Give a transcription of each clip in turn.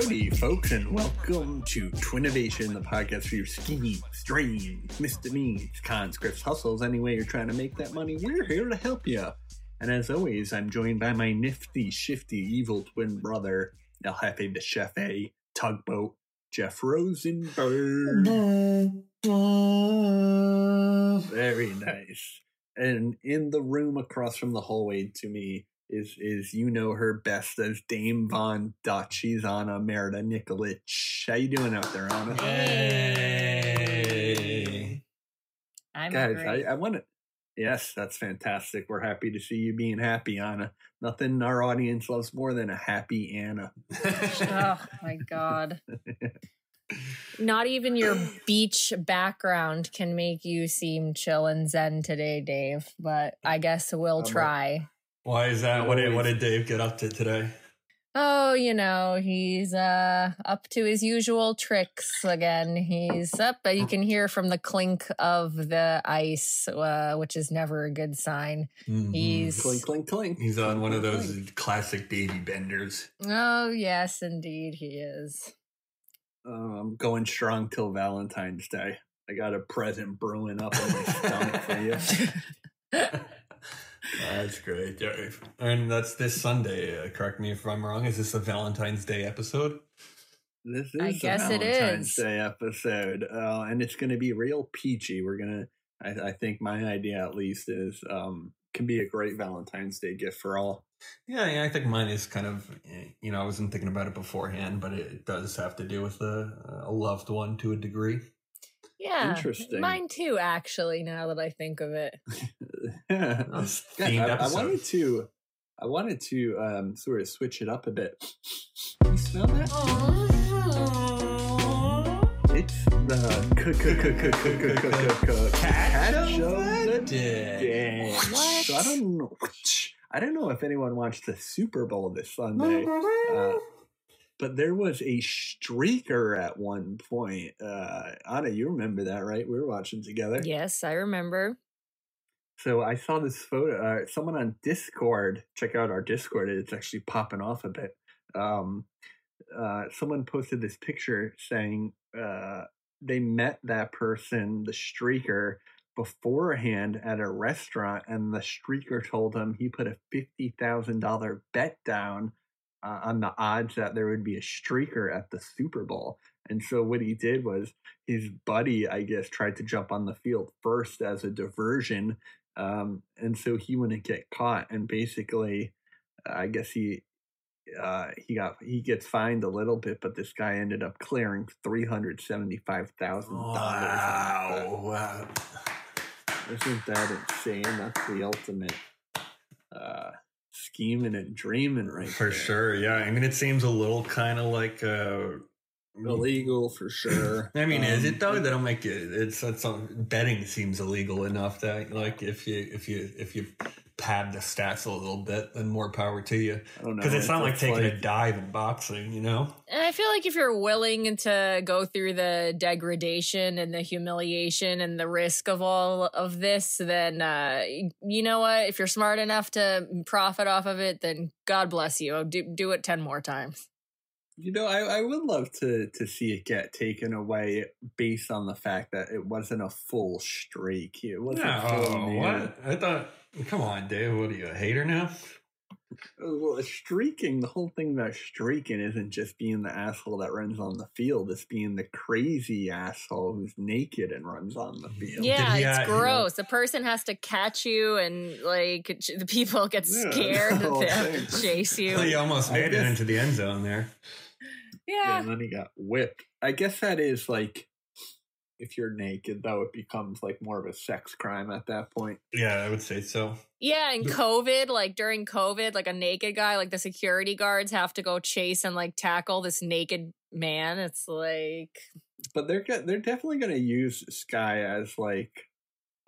Howdy, folks, and welcome to Twinnovation, the podcast for your schemes, dreams, misdemeanors, conscripts, hustles, any way you're trying to make that money. We're here to help you. And as always, I'm joined by my nifty, shifty, evil twin brother, El Jefe de Tugboat, Jeff Rosenberg. Very nice. And in the room across from the hallway to me is is you know her best as Dame Von Dutch. She's Anna Merida Nikolic. How you doing out there, Anna? Hey. I'm Guys, great. I, I want to. Yes, that's fantastic. We're happy to see you being happy, Anna. Nothing our audience loves more than a happy Anna. oh my god. Not even your beach background can make you seem chill and zen today, Dave. But I guess we'll I'm a- try. Why is that? What did, what did Dave get up to today? Oh, you know, he's uh up to his usual tricks again. He's up, but you can hear from the clink of the ice, uh, which is never a good sign. Mhm. He's Clink, clink, clink. He's on one of those clink. classic baby benders. oh yes, indeed he is. Uh, I'm going strong till Valentine's Day. I got a present brewing up in my stomach for you. That's great, Dave. And that's this Sunday. Uh, correct me if I'm wrong. Is this a Valentine's Day episode? This is I a guess it Valentine's is. Day episode, uh, and it's going to be real peachy. We're gonna, I, I think, my idea at least is um, can be a great Valentine's Day gift for all. Yeah, yeah, I think mine is kind of, eh, you know, I wasn't thinking about it beforehand, but it does have to do with a, a loved one to a degree. Yeah. Interesting. Mine too, actually, now that I think of it. yeah. Guys, I, I, wanted to I wanted to um, sort of switch it up a bit. You smell that? Aww. It's the catch of the day. What? So I don't know. I don't know if anyone watched the Super Bowl this Sunday. Uh, but there was a streaker at one point. Uh, Anna, you remember that, right? We were watching together. Yes, I remember. So I saw this photo. Uh, someone on Discord, check out our Discord. It's actually popping off a bit. Um, uh, someone posted this picture saying uh, they met that person, the streaker, beforehand at a restaurant, and the streaker told him he put a fifty thousand dollar bet down uh, on the odds that there would be a streaker at the Super Bowl. And so what he did was his buddy, I guess, tried to jump on the field first as a diversion, um, and so he wouldn't get caught. And basically, I guess he uh, he got he gets fined a little bit, but this guy ended up clearing three hundred seventy five thousand Wow. wow. Isn't that insane? That's the ultimate scheming and dreaming, right For there. sure. Yeah. I mean, it seems a little kind of like, uh, illegal for sure. I mean, is Um, it though? They don't make it. It's it's um, betting seems illegal enough that like if you if you if you pad the stats a little bit, then more power to you. I don't know. Because it's not like It's taking a dive in boxing, you know. And I feel like if you're willing to go through the degradation and the humiliation and the risk of all of this, then uh, you know what? If you're smart enough to profit off of it, then God bless you. Do, do it 10 more times. You know, I, I would love to to see it get taken away based on the fact that it wasn't a full streak. It wasn't full No, near- what? I thought. Come on, Dave. What are you a hater now? Well, streaking, the whole thing about streaking isn't just being the asshole that runs on the field. It's being the crazy asshole who's naked and runs on the field. Yeah, he it's ha- you know- gross. The person has to catch you, and like the people get Yeah, scared no, that they have to chase you. Well, you almost made it into the end zone there. Yeah, Yeah, and then he got whipped. I guess that is like if you're naked, though, it becomes like more of a sex crime at that point. Yeah, I would say so. Yeah, and COVID, like during COVID, like a naked guy, like the security guards have to go chase and like tackle this naked man. It's like, But they're go- they're definitely going to use Sky as like,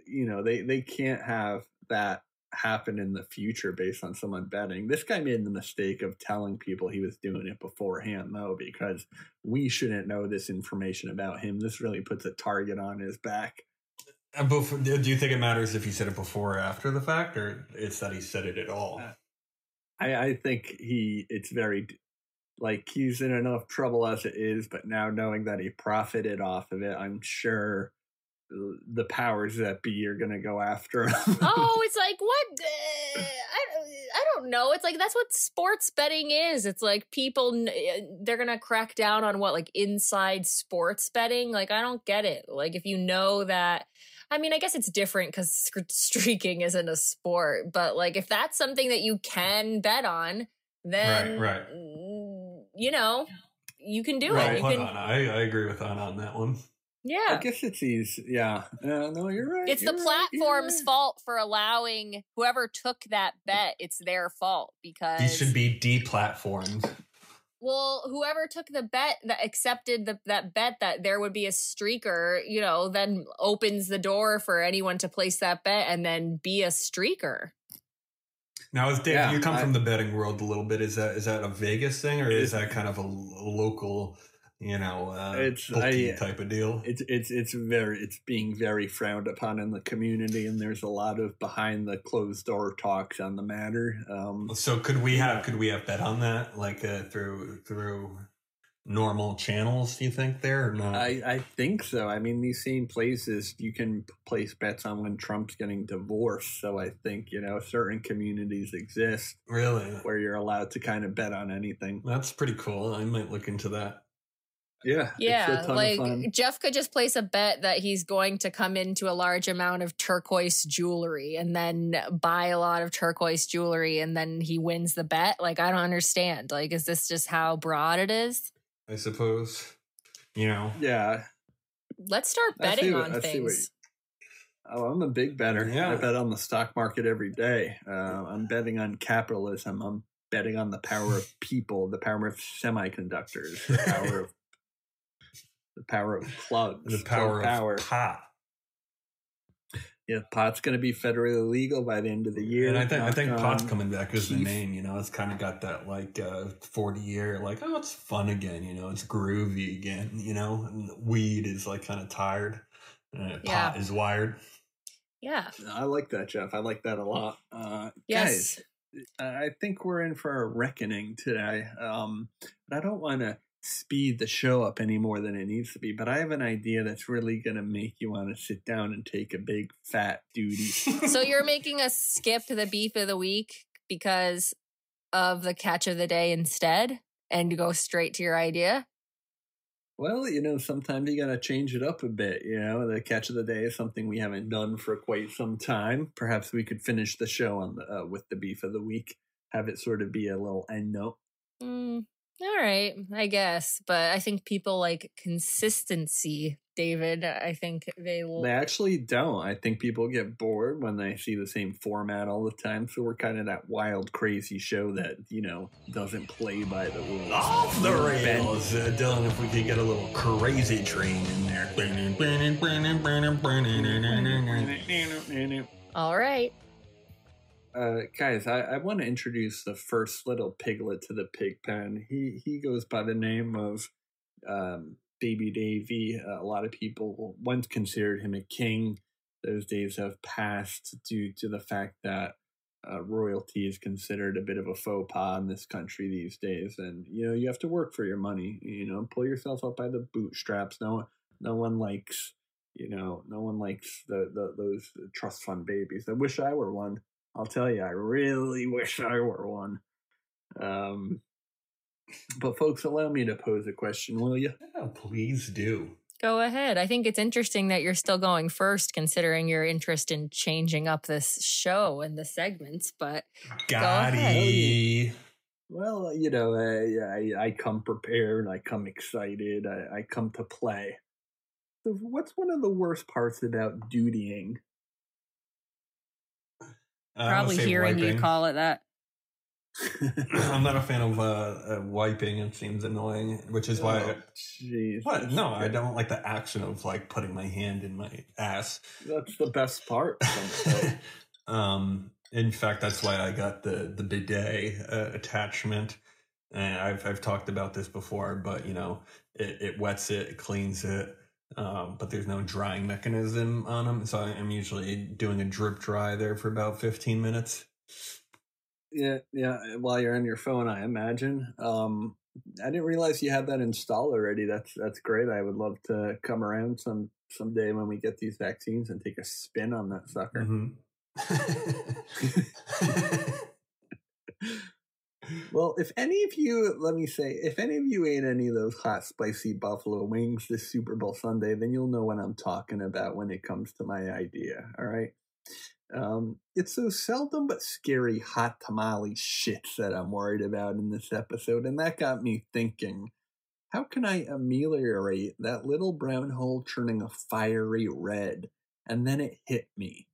you know, they they can't have that happen in the future based on someone betting. This guy made the mistake of telling people he was doing it beforehand, though, because we shouldn't know this information about him. This really puts a target on his back. And before, do you think it matters if he said it before or after the fact, or it's that he said it at all? Uh, I, I think he, it's very, like, he's in enough trouble as it is, but now knowing that he profited off of it, I'm sure the powers that be are going to go after him. oh, it's like what? Uh, I I don't know. It's like that's what sports betting is. It's like people eh, they're going to crack down on what like inside sports betting. Like I don't get it. Like if you know that I mean, I guess it's different cuz streaking isn't a sport, but like if that's something that you can bet on, then right, right. you know, you can do right, it. You can, I, I agree with Anna on that one. Yeah. I guess it's easy. Yeah. Uh, no, you're right. It's you're the right, platform's right. fault for allowing whoever took that bet. It's their fault because These should be deplatformed. Well, whoever took the bet that accepted the, that bet that there would be a streaker, you know, then opens the door for anyone to place that bet and then be a streaker. Now, is Dave, Yeah, you come I- from the betting world a little bit. Is that is that a Vegas thing, or is that kind of a, a local, you know, uh, It's- I- type of deal? It's it's it's very it's being very frowned upon in the community, and there's a lot of behind the closed door talks on the matter. Um, So could we have could we have bet on that like uh, through through normal channels? Do you think there or not? I I think so. I mean, these same places you can place bets on when Trump's getting divorced. So I think you know certain communities exist really, where you're allowed to kind of bet on anything. that's pretty cool. I might look into that. Yeah, Yeah, it's a ton like. Jeff could just place a bet that he's going to come into a large amount of turquoise jewelry and then buy a lot of turquoise jewelry and then he wins the bet. Like, I don't understand. Like, is this just how broad it is? I suppose. You know, Yeah, Let's start betting what- on I see what things. Oh, I'm a big better. Yeah. I bet on the stock market every day. Uh, I'm betting on capitalism. I'm betting on the power of people, the power of semiconductors, the power of the power of plugs, the power, power. of pot. Yeah, pot's going to be federally legal by the end of the year. And I think I think pot's coming back as the name. You know, it's kind of got that like uh, forty year like oh it's fun again. You know, it's groovy again. You know, and weed is like kind of tired. Uh, Yeah. Pot is wired. Yeah. I like that, Jeff. I like that a lot. Uh, Yes. Guys, I think we're in for a reckoning today. Um, but I don't want to speed the show up any more than it needs to be. But I have an idea that's really going to make you want to sit down and take a big fat duty. So you're making us skip the beef of the week because of the catch of the day instead and go straight to your idea? well, you know, sometimes you got to change it up a bit. You know, the catch of the day is something we haven't done for quite some time. Perhaps we could finish the show on the uh, with the beef of the week. Have it sort of be a little end note. Mm, all right, I guess. But I think people like consistency, David. I think they will. They actually don't. I think people get bored when they see the same format all the time. So we're kind of that wild, crazy show that you know doesn't play by the rules. Off the rails, uh, Dylan. If we could get a little crazy train in there. All right. Uh, guys, I, I want to introduce the first little piglet to the pig pen. He he goes by the name of um, Baby Davy. Uh, a lot of people once considered him a king. Those days have passed due to the fact that uh, royalty is considered a bit of a faux pas in this country these days, and you know you have to work for your money. You know, pull yourself up by the bootstraps. No, no one likes. You know, no one likes the, the those trust fund babies. I wish I were one. I'll tell you, I really wish I were one. Um, but folks, allow me to pose a question, will you? Yeah, please do. Go ahead. I think it's interesting that you're still going first, considering your interest in changing up this show and the segments. But Got ahead. Well, you know, I, I, I come prepared. I come excited. I, I come to play. So what's one of the worst parts about dutying? Probably hearing you call it that. I'm not a fan of uh, uh, wiping. It seems annoying, which is why. Oh, jeez. what? No, I don't like the action of like putting my hand in my ass. That's the best part. um, In fact, that's why I got the the bidet uh, attachment. And I've I've talked about this before, but you know, it, it wets it, it cleans it, um, but there's no drying mechanism on them. So I'm usually doing a drip dry there for about 15 minutes. Yeah, yeah. While you're on your phone, I imagine. Um, I didn't realize you had that installed already. That's that's great. I would love to come around some someday when we get these vaccines and take a spin on that sucker. Mhm. Well, if any of you, let me say, if any of you ate any of those hot, spicy buffalo wings this Super Bowl Sunday, then you'll know what I'm talking about when it comes to my idea. All right. Um, it's so seldom but scary hot tamale shits that I'm worried about in this episode, and that got me thinking. How can I ameliorate that little brown hole turning a fiery red? And then it hit me.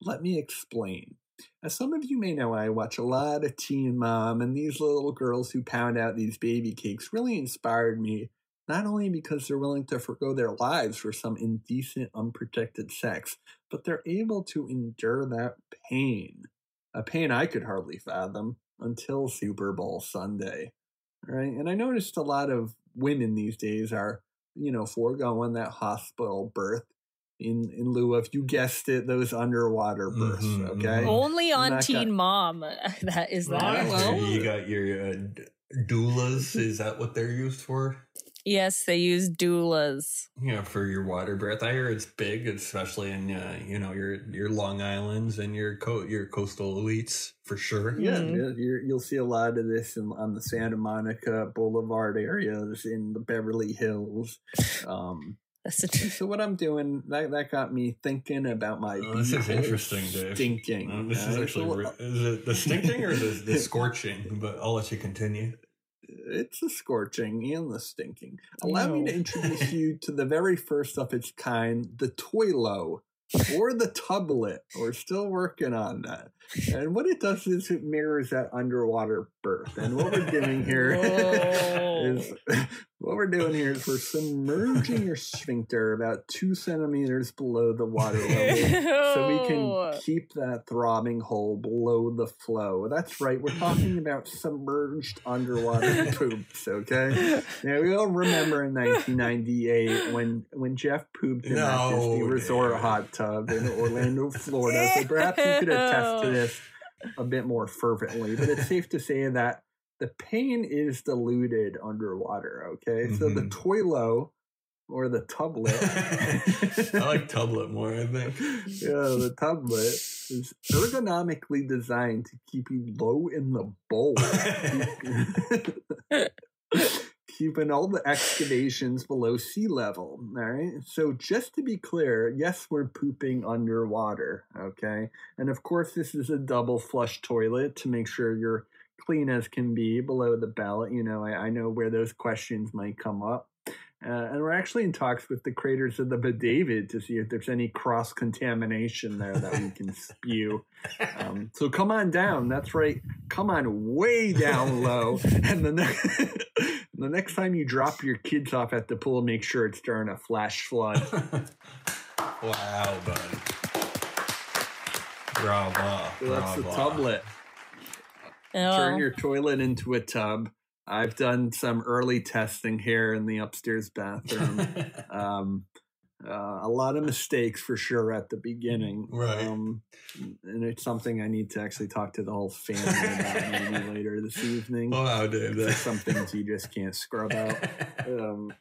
Let me explain. As some of you may know, I watch a lot of Teen Mom, and these little girls who pound out these baby cakes really inspired me, not only because they're willing to forego their lives for some indecent, unprotected sex, but they're able to endure that pain. A pain I could hardly fathom until Super Bowl Sunday. Right? And I noticed a lot of women these days are, you know, foregoing that hospital birth in in lieu of you guessed it those underwater births Mhm, okay. Only on Teen got- Mom. That is that. Right, well- you got your uh, doulas. Is that what they're used for? Yes, they use doulas. Yeah, for your water birth. I hear it's big, especially in uh, you know your your Long Islands and your co- your coastal elites for sure. yeah Mhm. you're, you'll see a lot of this in, on the santa monica boulevard areas in the beverly hills um That's a, so what i'm doing that, that got me thinking about my Oh, this is interesting, Dave. stinking Um, this is Uh, actually so- is it the stinking or the, the scorching? But I'll let you continue. it's the scorching and the stinking. Allow me to introduce you to the very first of its kind, the Toilo, or the Tublet. We're still working on that. And what it does is it mirrors that underwater birth. And what we're doing here is what we're doing here is we're submerging your sphincter about two centimeters below the water level so we can keep that throbbing hole below the flow. That's right. We're talking about submerged underwater poops. Okay. Now we all remember in 1998 when when Jeff pooped in that No, Disney Resort Dave. hot tub in Orlando, Florida. So perhaps you could attest to this a bit more fervently. But it's safe to say that the pain is diluted underwater. Okay. So the Mhm. toilo or the tublet. I like tublet more. I think. Yeah, the tublet is ergonomically designed to keep you low in the bowl, keeping all the excavations below sea level. All right. So, just to be clear, yes, we're pooping underwater. Okay. And of course, this is a double flush toilet to make sure you're clean as can be below the belt. You know, I, I know where those questions might come up. Uh, and we're actually in talks with the creators of the David to see if there's any cross contamination there that we can spew. Um, so come on down. That's right. Come on way down low. And the, ne- the next time you drop your kids off at the pool, make sure it's during a flash flood. wow, bud. Bravo. So that's the bravo. tublet. Oh. Turn your toilet into a tub. I've done some early testing here in the upstairs bathroom. um, uh, a lot of mistakes for sure at the beginning. Right. Um, and it's something I need to actually talk to the whole family about maybe later this evening. wow. There's some things you just can't scrub out. Um,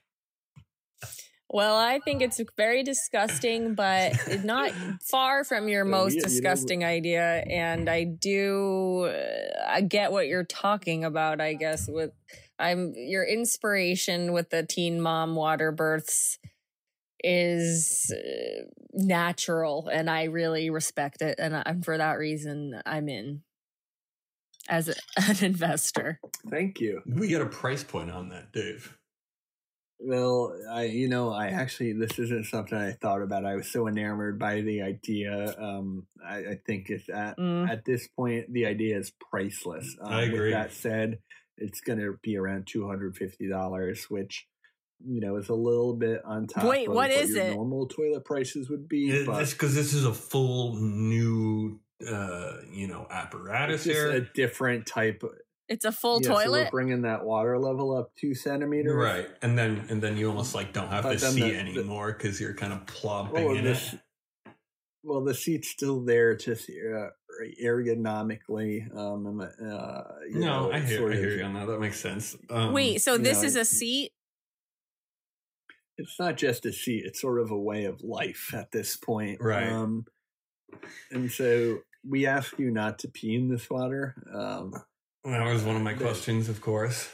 Well, I think it's very disgusting, but not far from your Yeah, most you- you know- disgusting idea. And I do, uh, I get what you're talking about. I guess with I'm your inspiration with the teen mom water births is uh, natural, and I really respect it. And I'm for that reason I'm in as a, an investor. thank you. we get a price point on that, Dave. Well, I you know I actually this isn't something I thought about. I was so enamored by the idea. Um, I, I think it's at Mm. at this point the idea is priceless. Um, I agree. With that said, it's going to be around two hundred fifty dollars, which you know is a little bit on top. Wait, of what is it? Normal toilet prices would be, It- but because this is a full new, uh, you know apparatus It's here. a different type. It's a full yeah, so we're toilet. bringing that water level up two centimeters. Right, and then and then you almost like don't have But to see the- the- anymore because you're kind of plopping Well, in this, it. well, the seat's still there, just uh, ergonomically. Um, uh, you No, know, I hear sort I of- hear you on that. That makes sense. Um, Wait, so this know, is a seat? It's not just a seat; it's sort of a way of life at this point. Right. Um, and so we ask you not to pee in this water. Um, that was one of my the- questions, of course.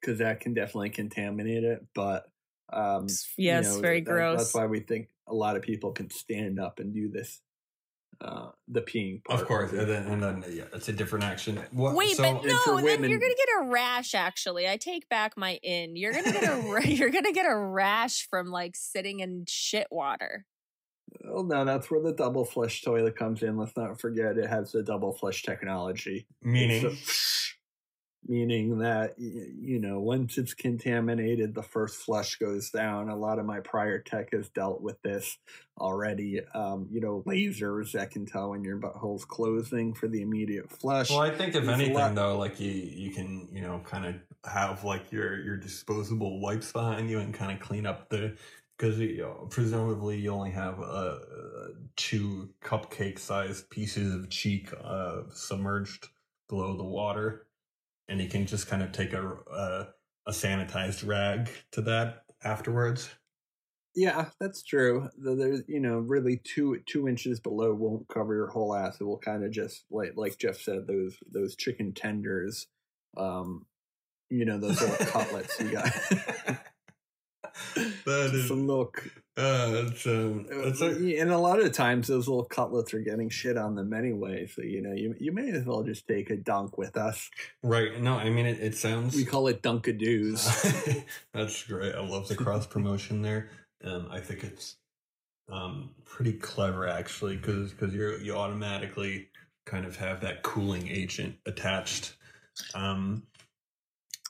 because that can definitely contaminate it. But um, you Yes, know, very that- gross. That's why we think a lot of people can stand up and do this. Uh, the peeing, part Of course, and then, and then yeah, it's a different action. What, Wait, so, but and no, for then you're gonna get a rash. Actually, I take back my in. You're gonna get a you're gonna get a rash from like sitting in shit water. Well, no, that's where the double flush toilet comes in. Let's not forget it has the double flush technology. meaning meaning that you know once it's contaminated, the first flush goes down. A lot of my prior tech has dealt with this already. Um, you know, lasers that can tell when your butthole's closing for the immediate flush. Well, I think if There's anything, lot- though, like you, you can, you know, kind of have like your your disposable wipes behind you and kind of clean up the because you know, presumably you only have uh, two cupcake sized pieces of cheek uh, submerged below the water, and you can just kind of take a a, a sanitized rag to that afterwards. Yeah, that's true. There's, you know, really two two inches below won't cover your whole ass. It will kind of just like like Jeff said, those those chicken tenders, um, you know, those little cutlets you got. that is, Some little, c- uh, it's, um, it's a, and a lot of times those little cutlets are getting shit on them anyway. So you know, you you may as well just take a dunk with us. right. No, I mean it. It sounds We call it dunkadoos. That's great. I love the cross promotion there. Um, I think it's um, pretty clever actually, because because you you automatically kind of have that cooling agent attached. Um,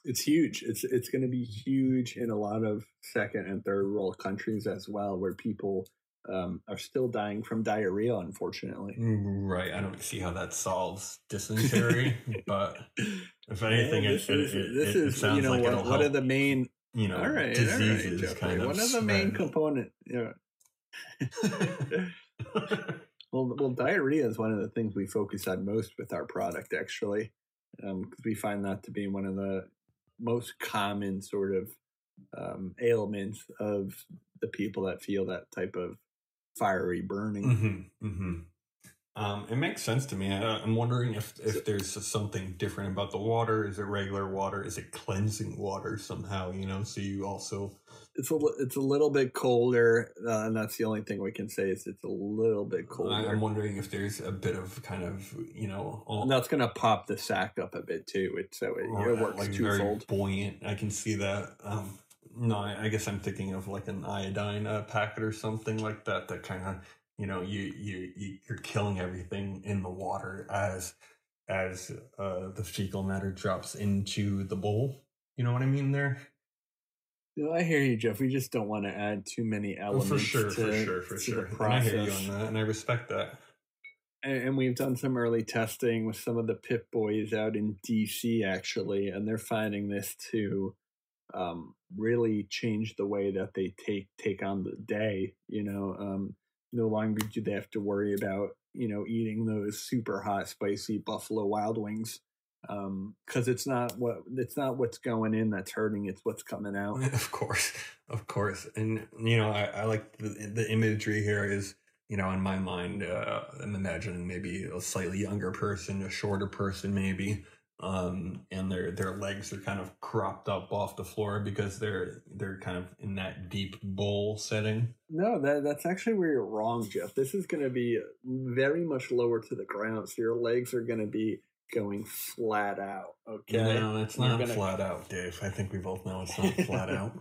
it's huge. It's it's going to be huge in a lot of second and third world countries as well, where people um, are still dying from diarrhea. Unfortunately, right. I don't see how that solves dysentery, but if anything, Yeah, it, this it, is it, this it is sounds you know like what, are help, the main you know all right all right, diseases kind of one of the main component. Yeah. Well, well, diarrhea is one of the things we focus on most with our product, actually, because we find that to be one of the most common sort of um, ailments of the people that feel that type of fiery burning. hmm hmm Um, it makes sense to me. I, I'm wondering if if there's something different about the water. Is it regular water? Is it cleansing water somehow? You know, so you also It's a it's a little bit colder, uh, and that's the only thing we can say is it's a little bit colder. I'm wondering if there's a bit of kind of you know all, that's gonna pop the sack up a bit too. It so it, it works like very twofold. buoyant. I can see that. Um, no, I, I guess I'm thinking of like an iodine uh, packet or something like that. That kind of you know you you you- you're killing everything in the water as as uh, the fecal matter drops into the bowl. You know what I mean there? No, I hear you, Jeff. We just don't want to add too many Oh, elements for sure, to, for sure, for sure. And I hear you on that, and I respect that. and, and we've done some early testing with some of the pit boys out in DC actually, and they're finding this to um, really change the way that they take take on the day. You know, um, no longer do they have to worry about you know eating those super hot, spicy Buffalo Wild Wings because it's not what it's not what's going in that's hurting; it's what's coming out. Of course, of course, and you know, I, I like the the imagery here is you know in my mind. Uh, I'm imagining maybe a slightly younger person, a shorter person, maybe, um, and their their legs are kind of cropped up off the floor because they're they're kind of in that deep bowl setting. No, that that's actually where you're wrong, Jeff. This is going to be very much lower to the ground, so your legs are going to be going flat out. Okay, No, it's not gonna- flat out, Dave. I think we both know it's not flat out.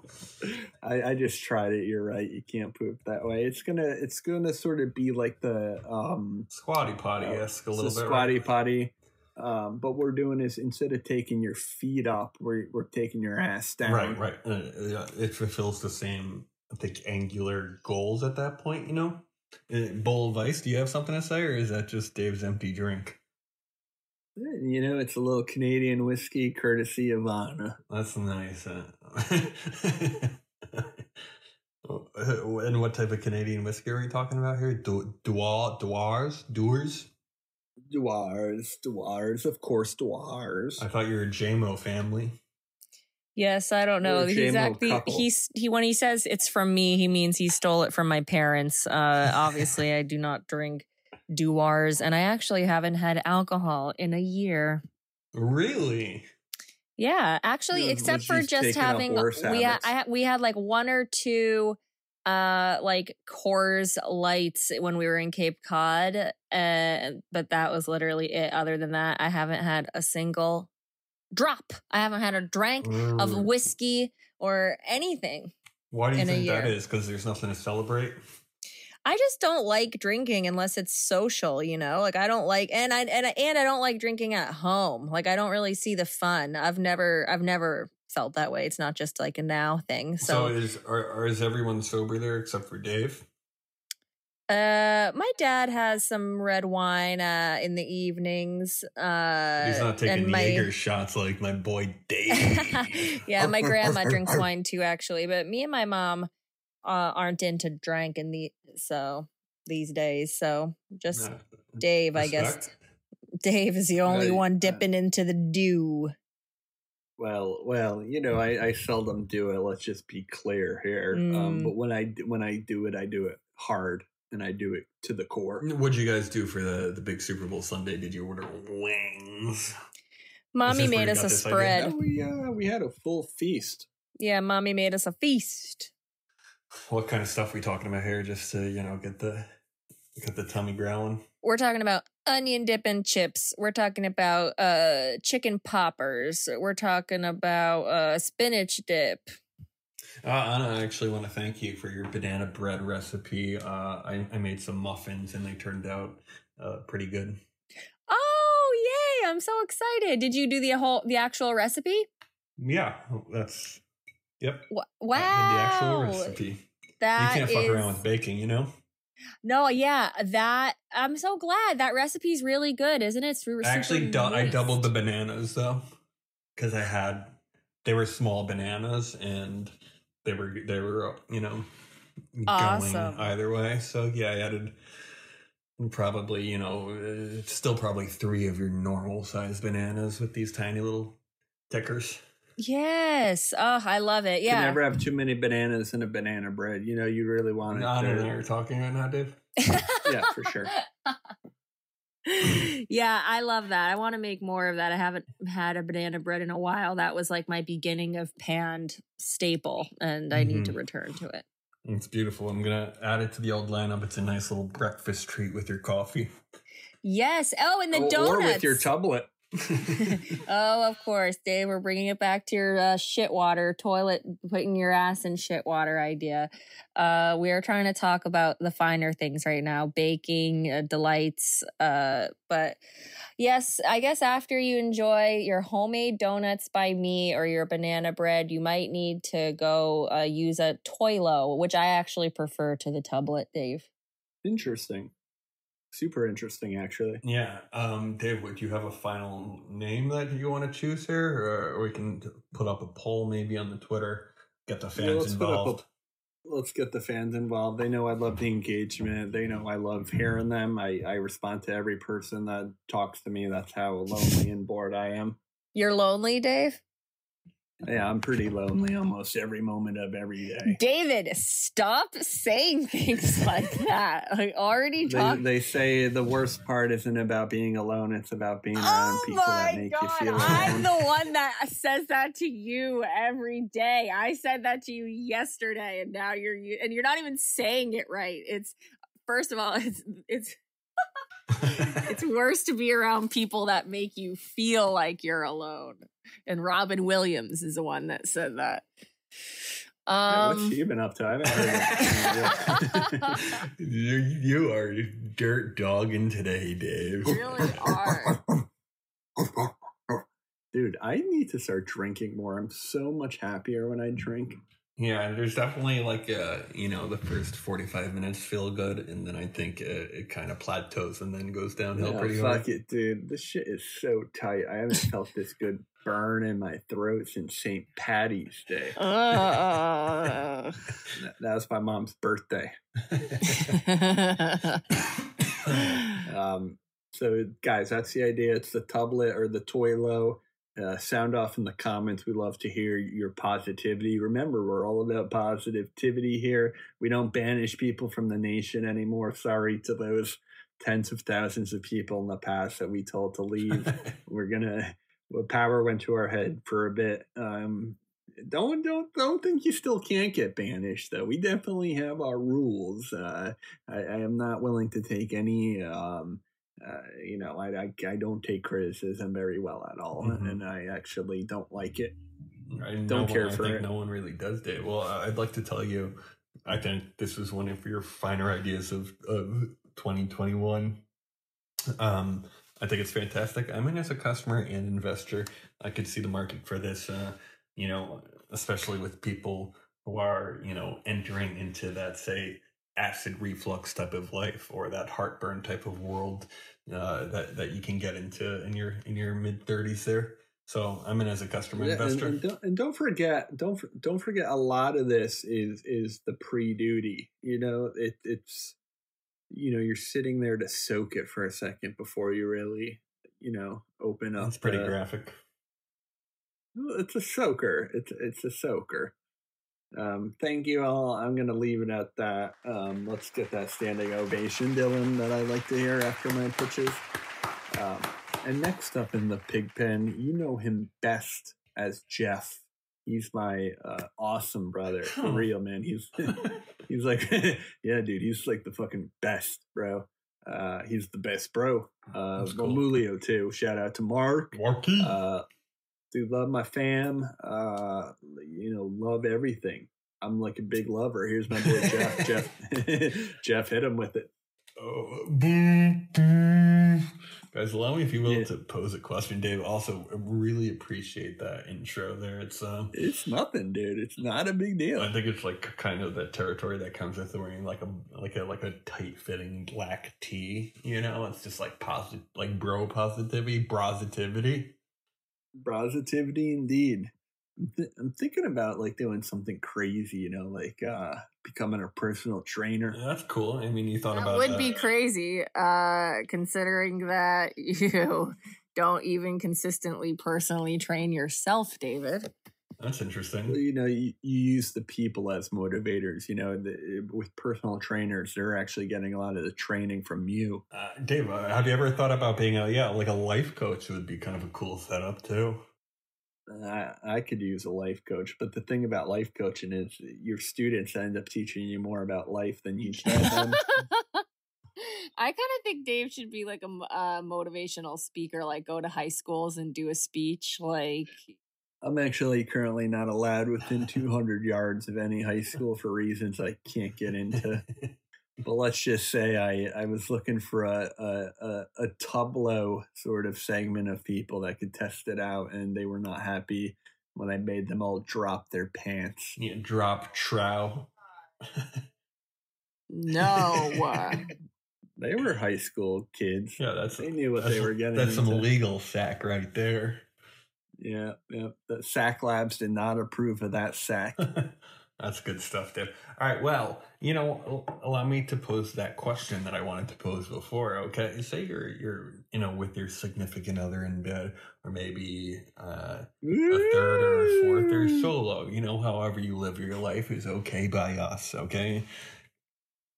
I, I just tried it. You're right. You can't poop that way. It's gonna it's gonna sort of be like the um Squatty potty esque a little bit. squatty right? potty. Um, but we're doing is instead of taking your feet up, we're we're taking your ass down. Right, right. Uh, it fulfills the same, I think, angular goals at that point. You know. Uh, Bowl of Ice, do you have something to say, or is that just Dave's empty drink? You know, it's a little Canadian whiskey courtesy of Anna. That's nice. uh. and what type of Canadian whiskey are we talking about here? Du- Duar, Duars, Doers. Dwars, Dwars, of course, Dwars. I thought you were a JMO family. Yes, I don't know. We're a He's JMO actually couple. he's he when he says it's from me, he means he stole it from my parents. Uh obviously I do not drink Duars and I actually haven't had alcohol in a year. Really? Yeah, actually Yeah, except for just having we had we had like one or two uh like Coors lights when we were in Cape Cod uh, but that was literally it other than that I haven't had a single drop. I haven't had a drink of whiskey or anything. Why do you in think that is? Because there's nothing to celebrate. I just don't like drinking unless it's social, you know? Like I don't like and I and I, and I don't like drinking at home. Like I don't really see the fun. I've never I've never felt that way. It's not just like a now thing. So, So, is are, are is everyone sober there except for Dave? uh my dad has some red wine uh in the evenings. Uh He's not taking my Jaeger shots like my boy Dave. yeah, my grandma drinks wine too, actually. But me and my mom uh, aren't into drinking the so these days. So just No, Dave, I guess. respect. Dave is the only Right, one uh, dipping into the dew. Well, well, you know, I, I seldom do it. Let's just be clear here. Um, Mm. but when I when I do it, I do it hard and I do it to the core. What'd you guys do for the, the big Super Bowl Sunday? Did you order wings? Mommy made us a spread. Yeah, we uh, we had a full feast. Yeah, mommy made us a feast. What kind of stuff we talking about here? Just to you know get the get the tummy growling. We're talking about onion dip and chips. We're talking about uh chicken poppers. We're talking about uh spinach dip. Uh, Anna, I actually want to thank you for your banana bread recipe. Uh, I, I made some muffins and they turned out uh, pretty good. Oh, yay. I'm so excited. Did you do the whole the actual recipe? Yeah, that's yep. Wa- I Wow. the actual recipe. That you can't fuck around with baking, you know. No, yeah, that I'm so glad that recipe's really good, isn't it? It's super I actually, du- I doubled the bananas though, because I had they were small bananas and they were they were you know Awesome. going either way. So yeah, I added probably you know uh, still probably three of your normal size bananas with these tiny little tickers. Yes. Oh, I love it. Yeah. can never have too many bananas in a banana bread. You know, you really want it. Anna and I to- are talking right now, Dave. yeah, for sure. yeah, I love that. I want to make more of that. I haven't had a banana bread in a while. That was like my beginning of panned staple, and I need to Mhm. return to it. It's beautiful. I'm gonna add it to the old lineup. It's a nice little breakfast treat with your coffee. Yes. Oh, and the Or- donuts. Or with your tublet. oh, of course, Dave. We're bringing it back to your uh, shit water toilet, putting your ass in shit water idea. Uh, we are trying to talk about the finer things right now, baking uh, delights. Uh, but yes, I guess after you enjoy your homemade donuts by me or your banana bread, you might need to go uh, use a toilo, which I actually prefer to the tublet, Dave. Interesting. Super interesting, actually. Yeah, um, Dave, would you have a final name that you want to choose here, or we can put up a poll maybe on the Twitter, get the Yeah, fans let's put up a- involved. Let's get the fans involved. They know I love the engagement. They know I love hearing them. I, I respond to every person that talks to me. That's how lonely and bored I am. You're lonely, Dave? Yeah, I'm pretty lonely almost every moment of every day. David, stop saying things like that. I already They, talking. they say the worst part isn't about being alone, it's about being around Oh people that make god! you feel Alone. I'm the one that says that to you every day. I said that to you yesterday, and now you're you, and you're not even saying it right. It's first of all, it's it's it's worse to be around people that make you feel like you're alone. And Robin Williams is the one that said that. Yeah, What's Um, she been up to? I haven't heard of you, you are dirt dogging today, Dave. you really are. Dude, I need to start drinking more. I'm so much happier when I drink. Yeah, there's definitely like uh, you know the first 45 minutes feel good, and then I think it, it kind of plateaus and then goes downhill Yeah, pretty fuck hard. it, dude. This shit is so tight. I haven't felt this good burn in my throat since St. Patty's Day. Uh, That, that was my mom's birthday. Um, so, guys, that's the idea. It's the tublet or the toilo. Uh, sound off in the comments. We love to hear your positivity. Remember, we're all about positivity here. We don't banish people from the nation anymore. Sorry to those tens of thousands of people in the past that we told to leave. we're gonna. Well, power went to our head for a bit. Um, don't don't don't think you still can't get banished though. We definitely have our rules. Uh, I, I am not willing to take any. Um, uh, you know, I, I I don't take criticism very well at all, Mhm. and I actually don't like it. I Don't no care one, for I think it. no one really does, Dave. Well, I'd like to tell you, I think this was one of your finer ideas of, of 2021. Um, I think it's fantastic. I mean, as a customer and investor, I could see the market for this, uh, you know, especially with people who are, you know, entering into that, say, acid reflux type of life or that heartburn type of world uh, that, that you can get into in your in your mid 30s there. So I'm in as a customer Yeah, and, investor. and don't, and don't forget, don't don't forget, a lot of this is is the pre duty. You know, it it's you know you're sitting there to soak it for a second before you really you know open up. It's pretty the- graphic. It's a soaker. It's it's a soaker. Um, thank you all. I'm gonna leave it at that. Um, let's get that standing ovation, Dylan, that I like to hear after my pitches. Um, and next up in the pig pen, you know him best as Jeff. He's my uh, awesome brother for Huh. real, man. He's he's like, yeah, dude. He's like the fucking best, bro. Uh, he's the best, bro. Uh, That's cool. Mulio too. Shout out to Mark. Marky. Uh, dude, love my fam. Uh, you know, love everything. I'm like a big lover. Here's my boy Jeff. Jeff, Jeff, hit him with it. oh, boom, boom. Guys, allow me, if you will, Yeah. to pose a question. Dave, also really appreciate that intro there. It's um, It's nothing, dude. It's not a big deal. I think it's like kind of the territory that comes with wearing like a like a like a tight fitting black tee. You know, it's just like positive, like bro positivity, brositivity. Positivity, indeed. I'm, th- I'm thinking about like doing something crazy, you know, like uh becoming a personal trainer. Yeah, that's cool. I mean, you thought that about would that. Would be crazy, uh, considering that you don't even consistently personally train yourself, David. That's Well, interesting. you know, you, you use the people as motivators. You know, the, with personal trainers, they're actually getting a lot of the training from you. Uh, Dave, uh, have you ever thought about being a yeah, like a life coach would be kind of a cool setup too. I, I could use a life coach, but the thing about life coaching is your students end up teaching you more about life than you teach them. I kind of think Dave should be like a, uh, motivational speaker, like go to high schools and do a speech. Like, I'm actually currently not allowed within 200 yards of any high school for reasons I can't get into. But let's just say I, I was looking for a, a, a, a Tableau sort of segment of people that could test it out, and they were not happy when I made them all drop their pants. yeah, drop trow. no. They were high school kids. yeah, that's They knew what they were getting That's some legal sack right there. Yeah, yeah. The SAC Labs did not approve of that SAC. That's good stuff, Dave. All right, well, you know, allow me to pose that question that I wanted to pose before. Okay, say you're you're you know with your significant other in bed, or maybe uh, a third or a fourth or solo. You know, however you live your life is okay by us. Okay,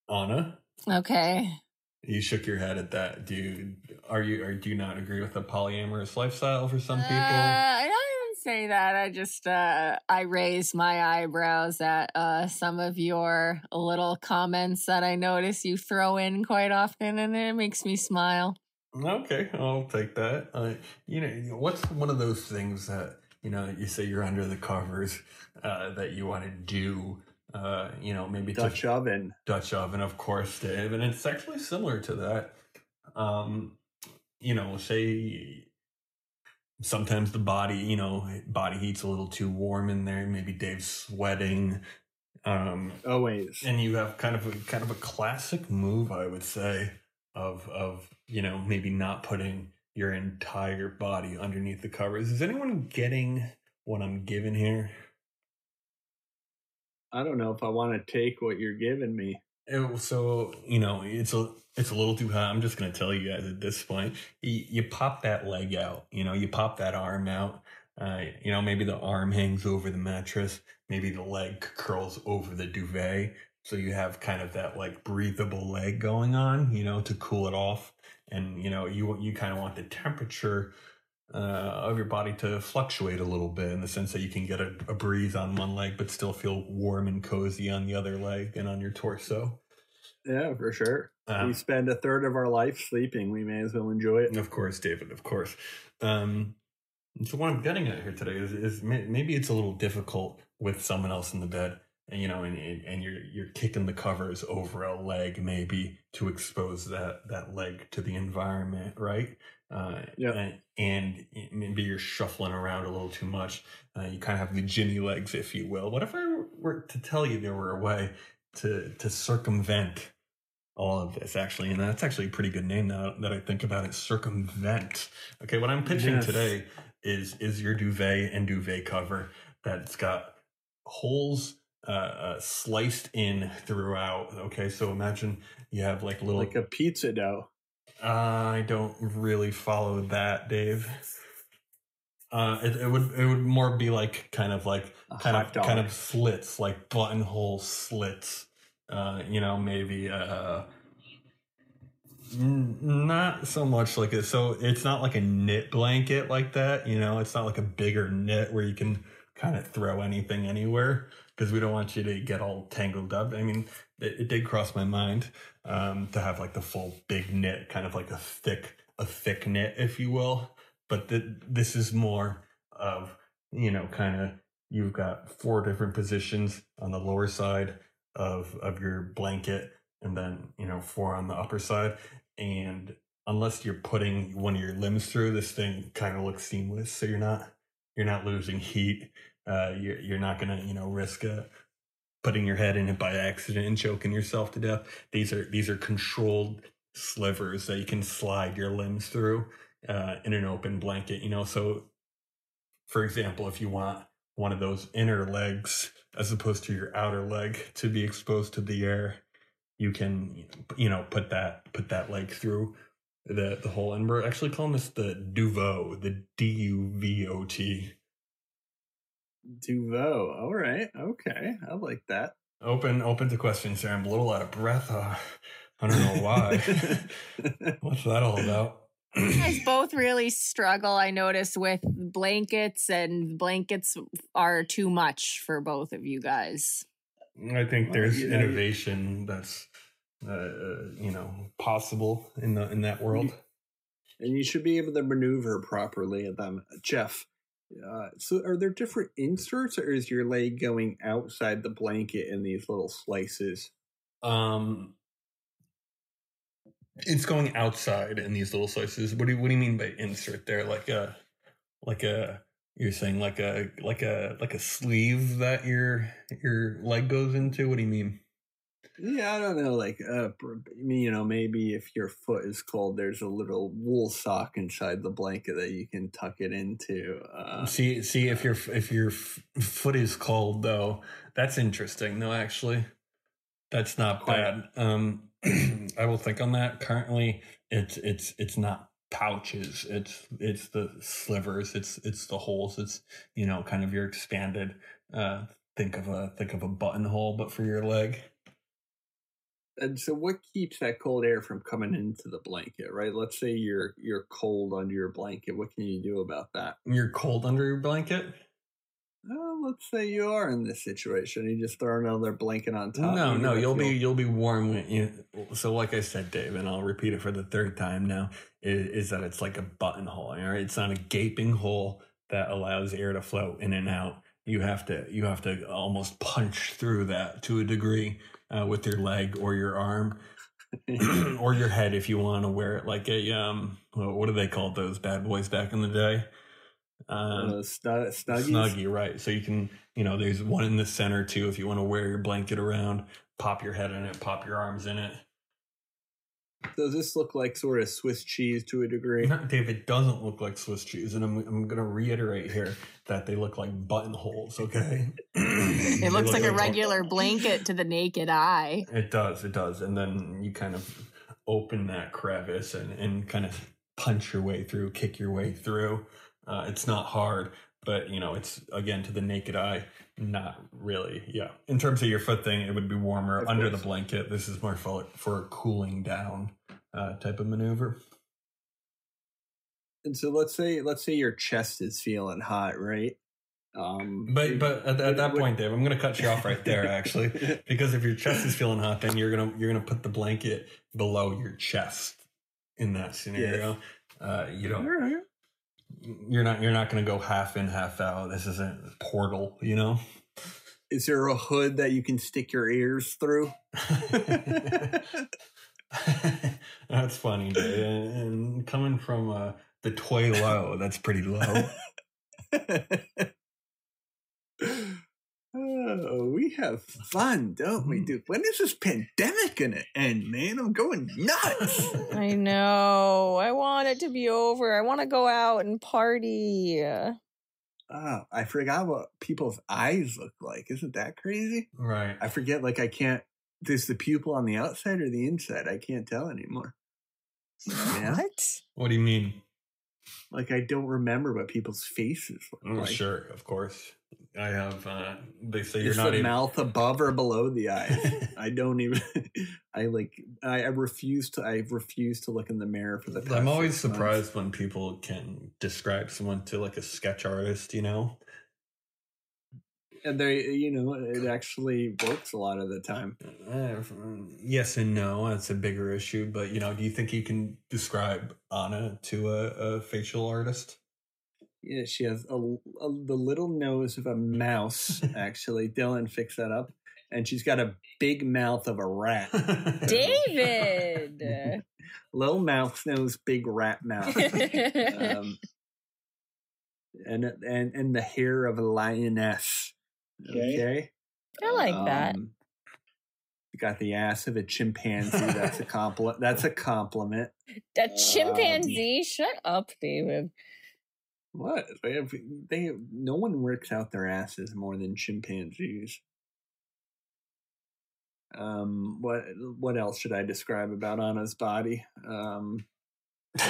Anna, okay. You shook your head at that. Do you are you or do you not agree with the polyamorous lifestyle for some people? Uh, I don't even say that. I just uh, I raise my eyebrows at uh, some of your little comments that I notice you throw in quite often, and it makes me smile. Okay, I'll take that. Uh, you know, what's one of those things that you know you say you're under the covers uh, that you want to do? Uh, you know, maybe to- Dutch oven. Dutch oven, of course, Dave, and it's actually similar to that. Um, you know, say sometimes the body, you know, body heat's a little too warm in there. Maybe Dave's sweating. Um, Always. and you have kind of a kind of a classic move, I would say, of of you know maybe not putting your entire body underneath the covers. Is anyone getting what I'm giving here? I don't know if I want to take what you're giving me. It, so you know it's a it's a little too hot. I'm just gonna tell you guys at this point. You, you pop that leg out. You know you pop that arm out. Uh, you know maybe the arm hangs over the mattress. Maybe the leg curls over the duvet. So you have kind of that like breathable leg going on. You know to cool it off. And you know you you kind of want the temperature uh, of your body to fluctuate a little bit in the sense that you can get a, a breeze on one leg but still feel warm and cozy on the other leg and on your torso. Yeah, for sure. Um, we spend a third of our life sleeping. We may as well enjoy it. Of course, David. Of course. Um, so what I'm getting at here today is, is may- maybe it's a little difficult with someone else in the bed, and you know, and and you're you're kicking the covers over a leg, maybe to expose that that leg to the environment, right? Uh, Yeah. And, and maybe you're shuffling around a little too much. Uh, you kind of have the Jimmy legs, if you will. What if I were to tell you there were a way to to circumvent all of this actually and that's actually a pretty good name now that i think about it circumvent okay what i'm pitching Yes. today is is your duvet and duvet cover that's got holes uh, uh sliced in throughout okay so imagine you have like little Like a pizza dough. I don't really follow that dave. Uh it, it would it would more be like kind of like A kind of dog. kind of slits like buttonhole slits. Uh you know maybe uh not so much like it so it's not like a knit blanket like that you know? It's not like a bigger knit where you can kind of throw anything anywhere because we don't want you to get all tangled up. I mean it, it did cross my mind um to have like the full big knit kind of like a thick a thick knit if you will. But the, this is more of you know kind of you've got four different positions on the lower side of of your blanket and then you know four on the upper side. And unless you're putting one of your limbs through this thing kind of looks seamless so you're not you're not losing heat. Uh you're, you're not gonna you know risk uh, putting your head in it by accident and choking yourself to death. These are these are controlled slivers that you can slide your limbs through uh, in an open blanket you know? So for example if you want one of those inner legs as opposed to your outer leg to be exposed to the air you can you know put that put that leg through the the hole. And we're actually calling this the duvo the d-u-v-o-t Duvo. All right. Okay. I like that. open open to questions here i'm a little out of breath uh, i don't know why what's that all about You guys both really struggle, I notice, with blankets, and blankets are too much for both of you guys. I think there's you know, innovation that's uh, uh, you know possible in the in that world. and you should be able to maneuver properly at them. Jeff, uh, so are there different inserts, or is your leg going outside the blanket in these little slices? Um, it's going outside in these little slices. What do you, what do you mean by insert there? Like a like a you're saying like a like a like a sleeve that your your leg goes into. What do you mean? Yeah, I don't know. Like, uh, you know, maybe if your foot is cold, there's a little wool sock inside the blanket that you can tuck it into. Uh, see see if your if your f- foot is cold though. That's interesting. No, actually, that's not Quite. bad. Um, I will think on that. Currently, it's it's it's not pouches. It's it's the slivers. It's it's the holes. It's you know kind of your expanded. Uh, think of a think of a buttonhole, but for your leg. And so, what keeps that cold air from coming into the blanket? Right. Let's say you're you're cold under your blanket. What can you do about that? You're cold under your blanket. Well, let's say you are in this situation. You just throw another blanket on top. No, no, you'll be you'll be warm. When you, so, like I said, Dave, and I'll repeat it for the third time now, is, is that it's like a buttonhole. All right, it's not a gaping hole that allows air to flow in and out. You have to you have to almost punch through that to a degree uh, with your leg or your arm or your head if you want to wear it like a um. What do they call those bad boys back in the day? Um, Uh, snug, snuggies. snuggie, right? So you can, you know, there's one in the center too. If you want to wear your blanket around, pop your head in it, pop your arms in it. Does this look like sort of Swiss cheese to a degree? Dave, it doesn't look like Swiss cheese, and I'm I'm going to reiterate here that they look like buttonholes. Okay, It looks look like a regular blanket to the naked eye. It does, it does, and then you kind of open that crevice and and kind of punch your way through, kick your way through. Uh, it's not hard, but you know, it's again to the naked eye, not really. Yeah, in terms of your foot thing, it would be warmer Of under course. the blanket. This is more for for a cooling down uh, type of maneuver. And so let's say let's say your chest is feeling hot, right? Um, But but at, at that would- point, Dave, I'm going to cut you off right there, actually, because if your chest is feeling hot, then you're gonna you're gonna put the blanket below your chest in that scenario. Uh, you don't right. You're not you're not going to go half in half out. This isn't portal you know? Is there a hood that you can stick your ears through? that's funny and, and coming from uh, the Toilo that's pretty low oh, we have fun, don't we, mm-hmm. dude? When is this pandemic gonna end, man? I'm going nuts. I know. I want it to be over. I want to go out and party. oh, I forgot what people's eyes look like. Isn't that crazy? right I forget. Like I can't. Is the pupil on the outside or the inside. I can't tell anymore. Yeah. What? what do you mean Like I don't remember what people's faces look like. oh, like. sure of course i have uh, they say you're Is not the able mouth above or below the eyes? I don't even. I like. I, I refuse to. I refuse to look in the mirror for the. i'm always six months. surprised when people can describe someone to like a sketch artist you know And they, you know, it actually works a lot of the time. Uh, yes and no. That's a bigger issue. But you know, do you think you can describe Anna to a, a facial artist? Yeah, she has a, a the little nose of a mouse. Actually, Dylan fixed that up, and she's got a big mouth of a rat. David. Little mouse nose, big rat mouth. um, and and and the hair of a lioness. Okay, I like that. Um, You got the ass of a chimpanzee. That's a compliment. That's a compliment. A chimpanzee? Shut up, David. What they have? They have, no one works out their asses more than chimpanzees. Um, what what else should I describe about Anna's body? Um,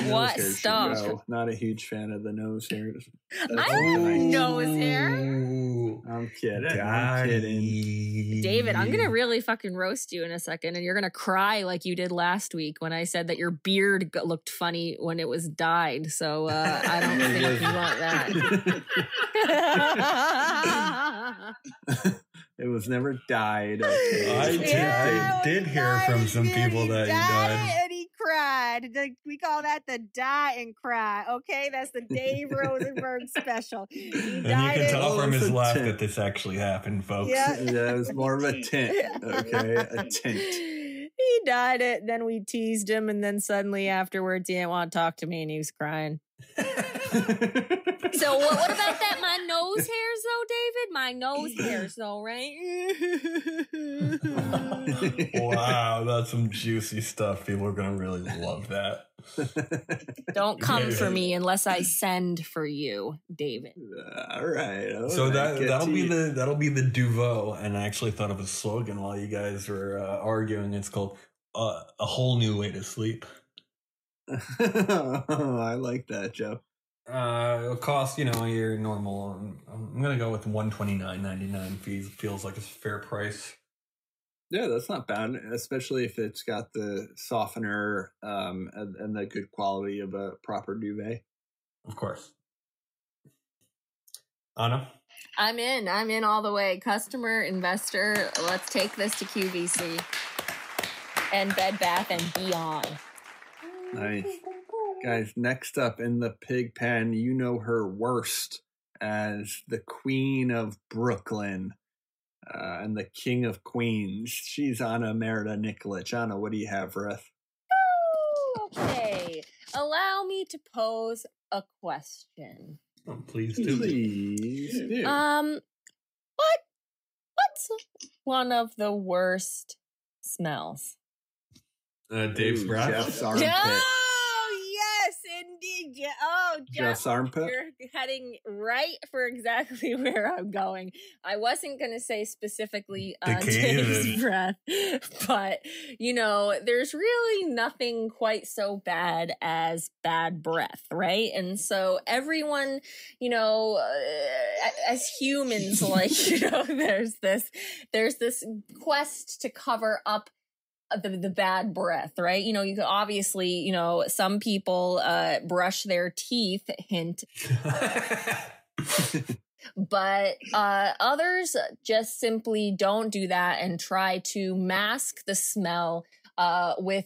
What? Stop. Not a huge fan of the nose hairs. I That's have nose hair. Ooh, I'm kidding. I'm kidding. David, I'm gonna really fucking roast you in a second, and you're gonna cry like you did last week when I said that your beard looked funny when it was dyed. So uh, I don't It think you want that. it was never dyed. Okay. I did- just I a- did hear from some people that he died. And cried. We call that the die and cry. Okay, that's the Dave Rosenberg special. He And you died can tell from his laugh tint. that this actually happened, folks. Yeah. Yeah, it was more of a tint. Okay, a tint. He died it, then we teased him, and then suddenly afterwards he didn't want to talk to me and he was crying. So what, what about that? My nose hairs though, David? My nose hairs though, right? wow, that's some juicy stuff. People are gonna really love that. Don't come for me unless I send for you, David. all right. all So right, that that'll be you. the that'll be the Duvo, and I actually thought of a slogan while you guys were uh, arguing. It's called uh, "A Whole New Way to Sleep." I like that, Joe. Uh, it'll cost you know your normal. um, I'm gonna go with one twenty nine ninety nine. Fees feels like a fair price. Yeah, that's not bad, especially if it's got the softener um, and, and the good quality of a proper duvet. Of course. Anna, I'm in. I'm in all the way. Customer, investor, let's take this to QVC and Bed Bath and Beyond. Nice. Guys, next up in the pig pen, you know her worst as the Queen of Brooklyn uh, and the King of Queens. She's Anna Merida Nikolic. Anna, what do you have for us? Okay. Allow me to pose a question. Oh, please do. Please do. Um, what? What's one of the worst smells? Uh, Dave's Ooh, breath. Jeff's armpit. Yes, indeed. Je- oh, Jeff's armpit. You're heading right for exactly where I'm going. I wasn't going to say specifically uh, Decayed. breath, but you know, there's really nothing quite so bad as bad breath, right? And so everyone, you know, uh, as humans, like you know, there's this, there's this quest to cover up the, the bad breath, right? You know, you could obviously, you know, some people uh brush their teeth, hint, but uh others just simply don't do that and try to mask the smell uh with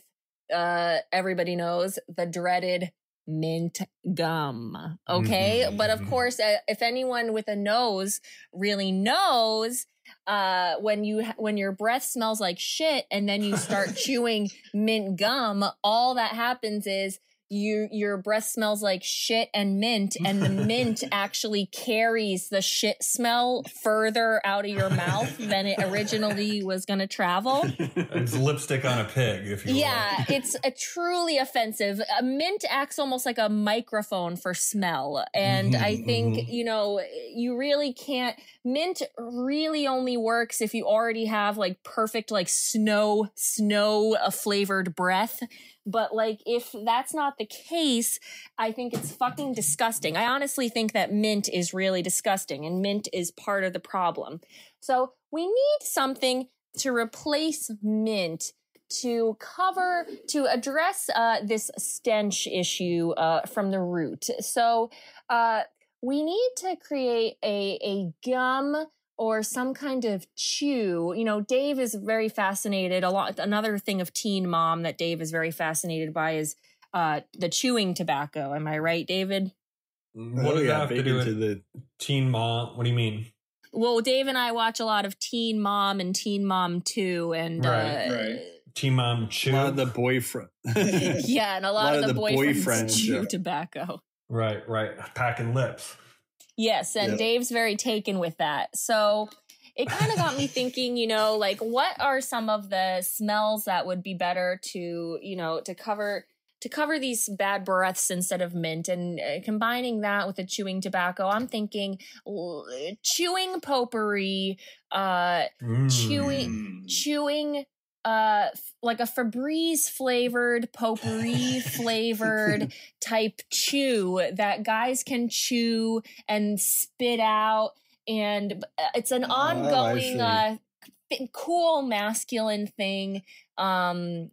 uh everybody knows the dreaded mint gum okay Mhm, but of mhm. course uh, if anyone with a nose really knows uh when you when your breath smells like shit and then you start chewing mint gum all that happens is you your breath smells like shit and mint and the mint actually carries the shit smell further out of your mouth than it originally was going to travel it's lipstick on a pig, if you will. yeah, it's a truly offensive. A mint acts almost like a microphone for smell. And I Mhm, think, mhm. you know, you really can't mint really only works if you already have like perfect like snow snow uh, flavored breath. But like if that's not the case, I think it's fucking disgusting. I honestly think that mint is really disgusting and mint is part of the problem. So we need something to replace mint to cover to address uh, this stench issue uh, from the root. So uh, we need to create a a gum or some kind of chew. You know, Dave is very fascinated. A lot. Another thing of Teen Mom that Dave is very fascinated by is uh, the chewing tobacco. Am I right, David? What Oh, does yeah, that have to do with the teen mom? What do you mean? Well, Dave and I watch a lot of Teen Mom and Teen Mom 2 and Right, uh, right. Teen mom chew. a lot of the boyfriend. yeah, and a lot, of, the, boyfriends, boyfriends, chew yeah. tobacco. right, right. Packing lips. Yes, and Yep. Dave's very taken with that. So it kind of got me thinking, you know, like what are some of the smells that would be better to, you know, to cover to cover these bad breaths instead of mint and uh, combining that with the chewing tobacco. I'm thinking chewing potpourri, uh chewing Mm. chewing uh like a Febreze flavored potpourri flavored type chew that guys can chew and spit out and uh, it's an Oh, ongoing see. uh cool masculine thing um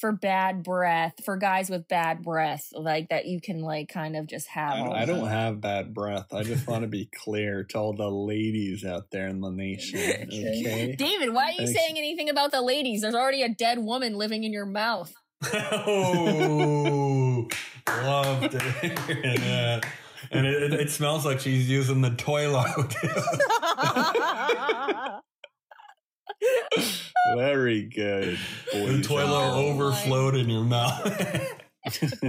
for bad breath for guys with bad breath like that you can like kind of just have I don't, I don't have bad breath. I just want to be clear to all the ladies out there in the nation. Okay. David, why are you Thanks. saying anything about the ladies? There's already a dead woman living in your mouth. oh, love to hear that. And it, it, it smells like she's using the toilet. Very good. the toilet Oh, overflowed in your mouth.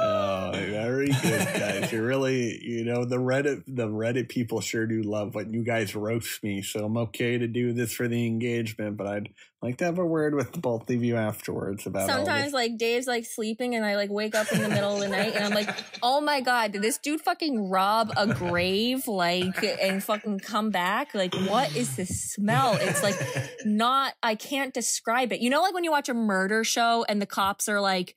oh, very good, guys. You really, you know, the Reddit, the Reddit people sure do love when you guys roast me. So I'm okay to do this for the engagement, but I'd like to have a word with both of you afterwards about Sometimes like Dave's like sleeping and I like wake up in the middle of the night and I'm like, oh my god, did this dude fucking rob a grave like and fucking come back? Like what is this smell? It's like not I can't describe it. You know like when you watch a murder show and the cops are like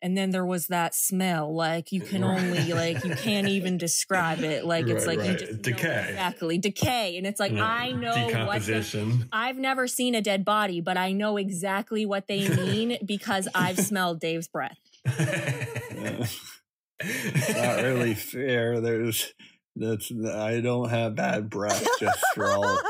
and then there was that smell like you can only like you can't even describe it like it's Right, like you right. just know Decay. exactly decay and it's like Yeah. I know what the. I've never seen a dead body, but I know exactly what they mean because I've smelled Dave's breath. Yeah. not really fair. There's that's I don't have bad breath just for all.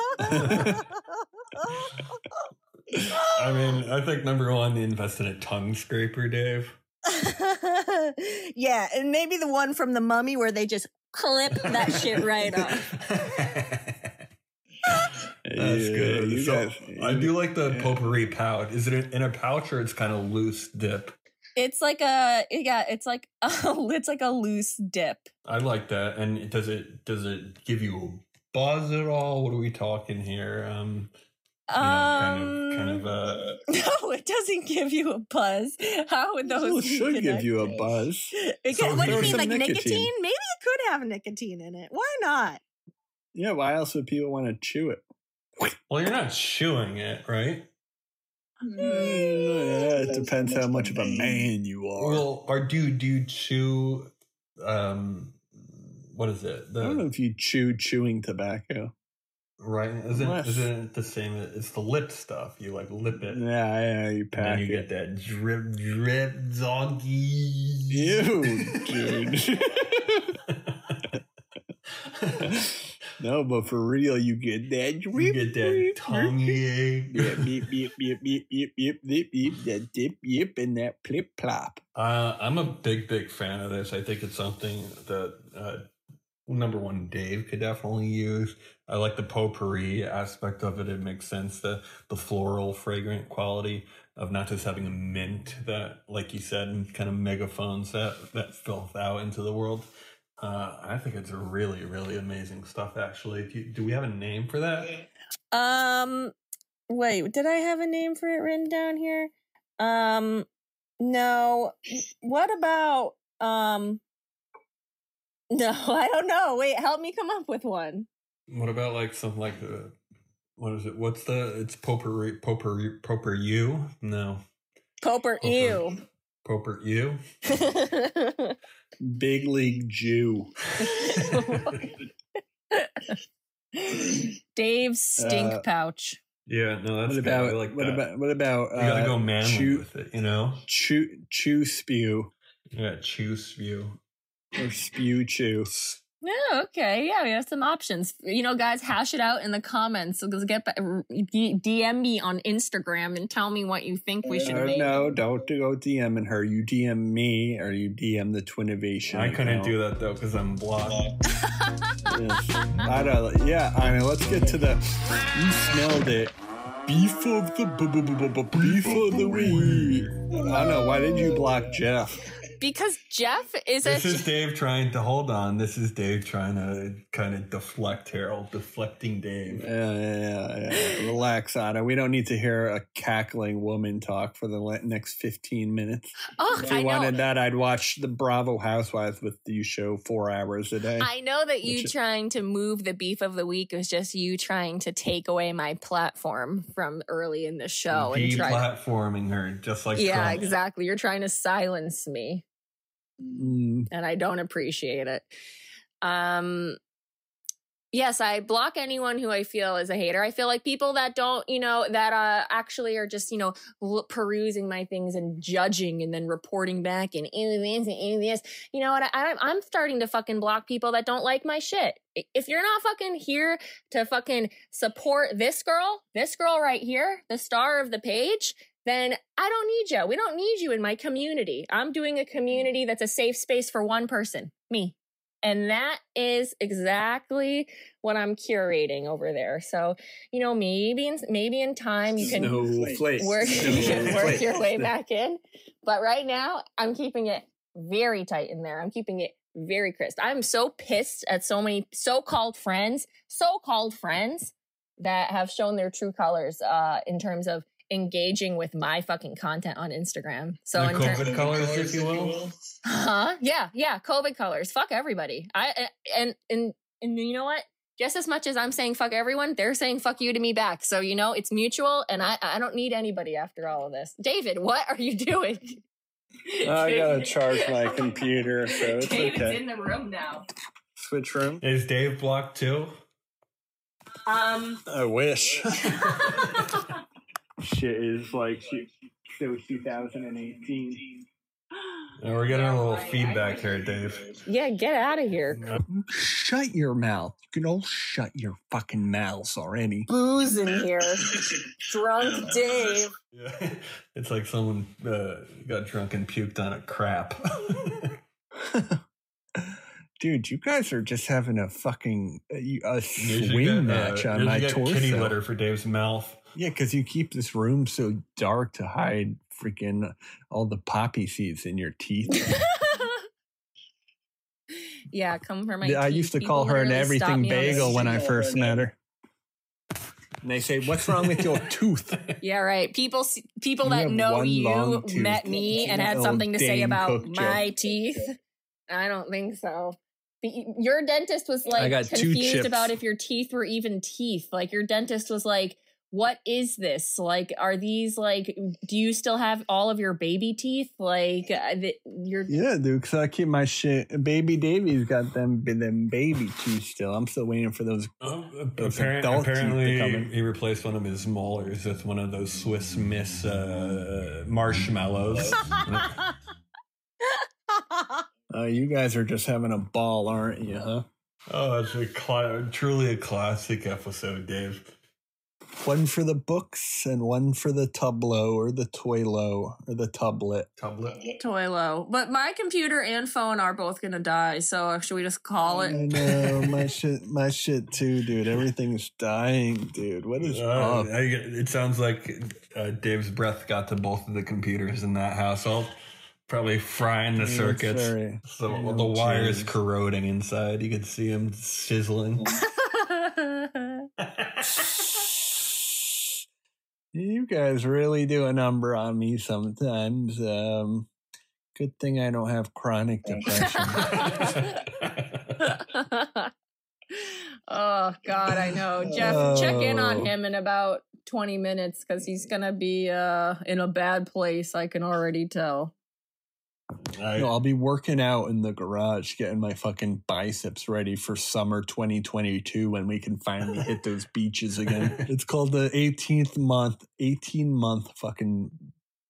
I mean, I think number one, invest in a tongue scraper, Dave. yeah, and maybe the one from the mummy where they just Clip that shit right off. That's good. You So, guys, I do like the yeah. potpourri pouch. Is it in a pouch or it's kind of loose dip? It's like a yeah, it's like a, it's like a loose dip. I like that. And does it does it give you a buzz at all? What are we talking here? Um, you know, kind of kind of uh no, it doesn't give you a buzz. How would those It be should give you a buzz. It So what do you mean, like nicotine? nicotine. Maybe it could have nicotine in it. Why not? Yeah, why else would people want to chew it? well you're not chewing it, right? Mm, yeah, it depends how much of a man you are. Well, or do do you chew um what is it? I don't know if you chew chewing tobacco. Right isn't Unless- isn't it the same it's the lip stuff. You like lip it. Yeah, yeah, you And pack then you get that drip drip zonky Ew, dude. no, but for real, you get that. you get that tongue ache. Yeah, beep, beep, beep, beep, beep, beep, beep, beep, that dip, yip, and that plip plop. Uh, I'm a big, big fan of this. I think it's something that uh, number one, Dave could definitely use. I like the potpourri aspect of it. It makes sense. The the floral, fragrant quality of not just having a mint that, like you said, kind of megaphones that that filth out into the world. Uh, I think it's really, really amazing stuff. Actually, do, you, do we have a name for that? Um, wait, did I have a name for it written down here? Um, no. What about um? No, I don't know. Wait, help me come up with one. What about like something like the what is it? What's the? It's potpourri, potpourri, potpourri. You no. Poper ew. Poper you? Big League Chew. Dave's stink Uh, pouch. yeah, no, that's What about like what that. about what about you gotta uh, go manly chew with it, you know? chew chew spew Yeah, chew you. Or spew chew? Yeah, okay. Yeah, we have some options. You know, guys, hash it out in the comments. So get ba- D- DM me on Instagram and tell me what you think we should Uh, make. no, don't go DMing her. You DM me or you DM the Twinnovation. I couldn't account. do that though because I'm blocked. Yes. I don't, yeah, I mean, let's get to the. You smelled it. Beef of the b- b- b- b- beef of the week. I don't know. Why did you block Jeff? Because Jeff is This a is Dave trying to hold on. This is Dave trying to kind of deflect Harold, deflecting Dave. Yeah, yeah, yeah, yeah. Relax, Anna. We don't need to hear a cackling woman talk for the next 15 minutes. oh, If I you know. wanted that, I'd watch the Bravo Housewives with you show four hours a day. I know that you Which- trying to move the beef of the week was just you trying to take away my platform from early in the show and try. Deplatforming her, just like yeah, Trump. exactly. You're trying to silence me. Mm, and I don't appreciate it. Um yes, I block anyone who I feel is a hater. I feel like people that don't, you know, that uh actually are just, you know, perusing my things and judging and then reporting back and this and this. You know what? I, I'm starting to fucking block people that don't like my shit. If you're not fucking here to fucking support this girl, this girl right here, the star of the page, then I don't need you. We don't need you in my community. I'm doing a community that's a safe space for one person, me. And that is exactly what I'm curating over there. So, you know, maybe in, maybe in time you can Snowflake. work, you can work your way back in. But right now, I'm keeping it very tight in there. I'm keeping it very crisp. I'm so pissed at so many so-called friends, so-called friends that have shown their true colors uh, in terms of engaging with my fucking content on Instagram. So The in ter- COVID colors, if you will. Huh? Yeah, yeah. COVID colors. Fuck everybody. I and and and you know what? Just as much as I'm saying fuck everyone, they're saying fuck you to me back. So you know it's mutual, and I I don't need anybody after all of this. David, what are you doing? I gotta charge my computer, so it's David's okay. in the room now. Switch room. Is Dave blocked too? Um. I wish. Shit is like shit. So 2018. Uh, we're getting a little feedback here, Dave. Yeah, get out of here. Shut your mouth. You can all shut your fucking mouths already. Booze in here. Drunk Dave. Yeah. It's like someone uh, got drunk and puked on a crap. Dude, you guys are just having a fucking a, a You should swing get, uh, match on you my should get torso. kitty litter for Dave's mouth. Yeah, because you keep this room so dark to hide freaking all the poppy seeds in your teeth. yeah, come for my. Yeah, I teeth. used to People call her an everything me on the bagel when I first met her. And they say, "What's wrong with your tooth?" Yeah, right. People, people You that know you met me and had something to say about my joke. teeth. I don't think so. Your dentist was like confused about if your teeth were even teeth. Like your dentist was like, "What is this? Like, are these like? Do you still have all of your baby teeth? Like, uh, the, your Yeah, dude. Cause I keep my shit. Baby Davy's got them them baby teeth still. I'm still waiting for those. Oh, Those apparent- adult teeth to apparently, come in. he replaced one of his molars with one of those Swiss Miss uh, marshmallows. Uh, you guys are just having a ball, aren't you? Huh? oh, it's a cla- truly a classic episode, Dave. One for the books and one for the tublo or the toilo or the tublet. Tublet. Toilo. But my computer and phone are both gonna die. So should we just call it? I know my shit, my shit too, dude. Everything's dying, dude. What is Uh, up? I, it sounds like uh, Dave's breath got to both of the computers in that household. Probably frying the Yeah, circuits. very- So the wires jeez. corroding inside. You could see them sizzling. You guys really do a number on me sometimes. Um, good thing I don't have chronic depression. oh God, I know. Jeff, check in on Oh. him in about 20 minutes because he's gonna be uh in a bad place. I can already tell. I- No, I'll be working out in the garage, getting my fucking biceps ready for summer 2022 when we can finally hit those beaches again. It's called the 18th month, 18 month fucking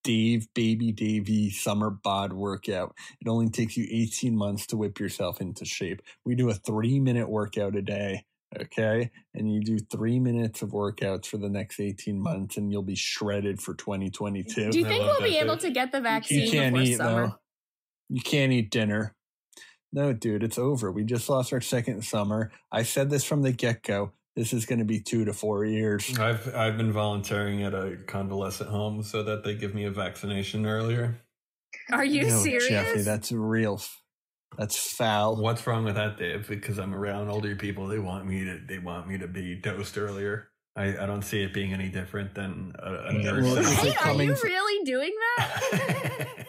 Dave Baby Davy summer bod workout. It only takes you 18 months to whip yourself into shape. We do a three minute workout a day. Okay. And you do three minutes of workouts for the next 18 months and you'll be shredded for 2022. Do you think we'll be able to get the vaccine You can't eat summer? though. You can't eat dinner. No, dude, it's over. We just lost our second summer. I said this from the get go. This is going to be two to four years. I've I've been volunteering at a convalescent home so that they give me a vaccination earlier. Are you No, serious? Jeffrey? That's real. That's foul. What's wrong with that, Dave? Because I'm around older people, they want me to they want me to be dosed earlier. I, I don't see it being any different than a, a nurse. well, in a is it Wait, are you really doing that?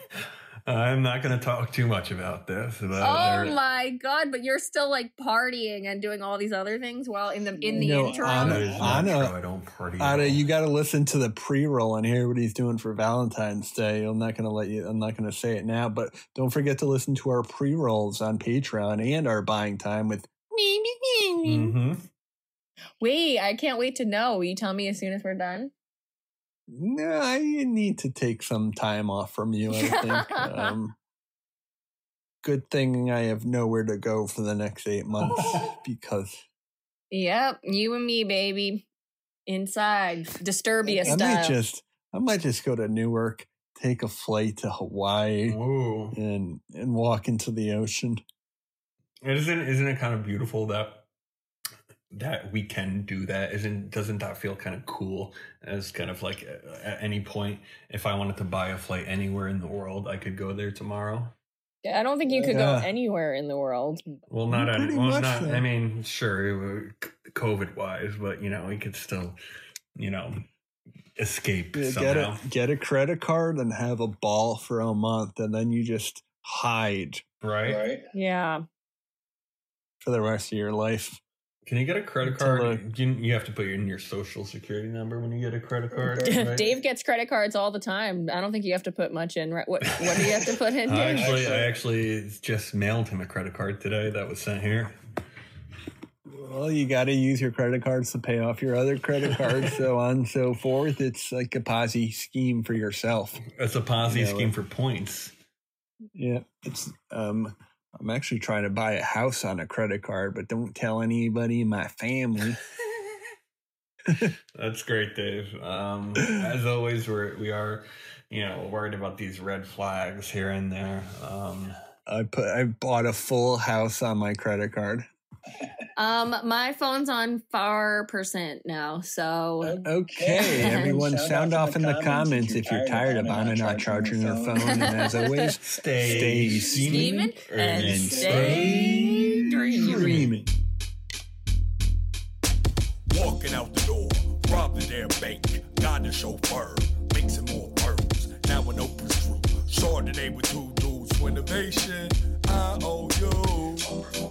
I'm not going to talk too much about this. But oh there- my god! But you're still like partying and doing all these other things while in the in the No, intro. Anna- That is not Anna- true. I don't party. at Ada, all. you got to listen to the pre-roll and hear what he's doing for Valentine's Day. I'm not going to let you. I'm not going to say it now, but don't forget to listen to our pre-rolls on Patreon and our buying time with. me. Hmm. Wait, I can't wait to know. Will you tell me as soon as we're done? No, I need to take some time off from you. I think. um, good thing I have nowhere to go for the next eight months because Yep, you and me, baby, inside Disturbia I style. might just I might just go to Newark, take a flight to Hawaii, Whoa. and and walk into the ocean. Isn't isn't it kind of beautiful that that we can do that? Isn't doesn't that feel kind of cool? As kind of like uh, at any point, if I wanted to buy a flight anywhere in the world, I could go there tomorrow. Yeah, I don't think you could Yeah. go anywhere in the world. Well, not any, well, not. so. I mean, sure, COVID wise, but you know, we could still, you know, escape Yeah, Get somehow. a get a credit card and have a ball for a month, and then you just hide right Right? Yeah. for the rest of your life. Can you get a credit Until card? You, you have to put in your social security number when you get a credit card. right? Dave gets credit cards all the time. I don't think you have to put much in. Right? What What do you have to put in? I Dave? actually, I actually just mailed him a credit card today that was sent here. Well, you got to use your credit cards to pay off your other credit cards, so on and so forth. It's like a Ponzi scheme for yourself. It's a Ponzi Yeah, scheme well- for points. Yeah, it's um. I'm actually trying to buy a house on a credit card, but don't tell anybody in my family. That's great, Dave. Um, as always, we're we are, you know, worried about these red flags here and there. Um, I put I bought a full house on my credit card. Um, my phone's on four percent now, so Okay, everyone, sound off in the comments if you're tired of Anna not charging her phone. And as always, Stay stay steaming and and stay dreaming. dreaming. Walking out the door, robbed the damn bank. Got the chauffeur, mixing more pearls. Now an open screw. Chardonnay with two dudes for innovation. I owe you.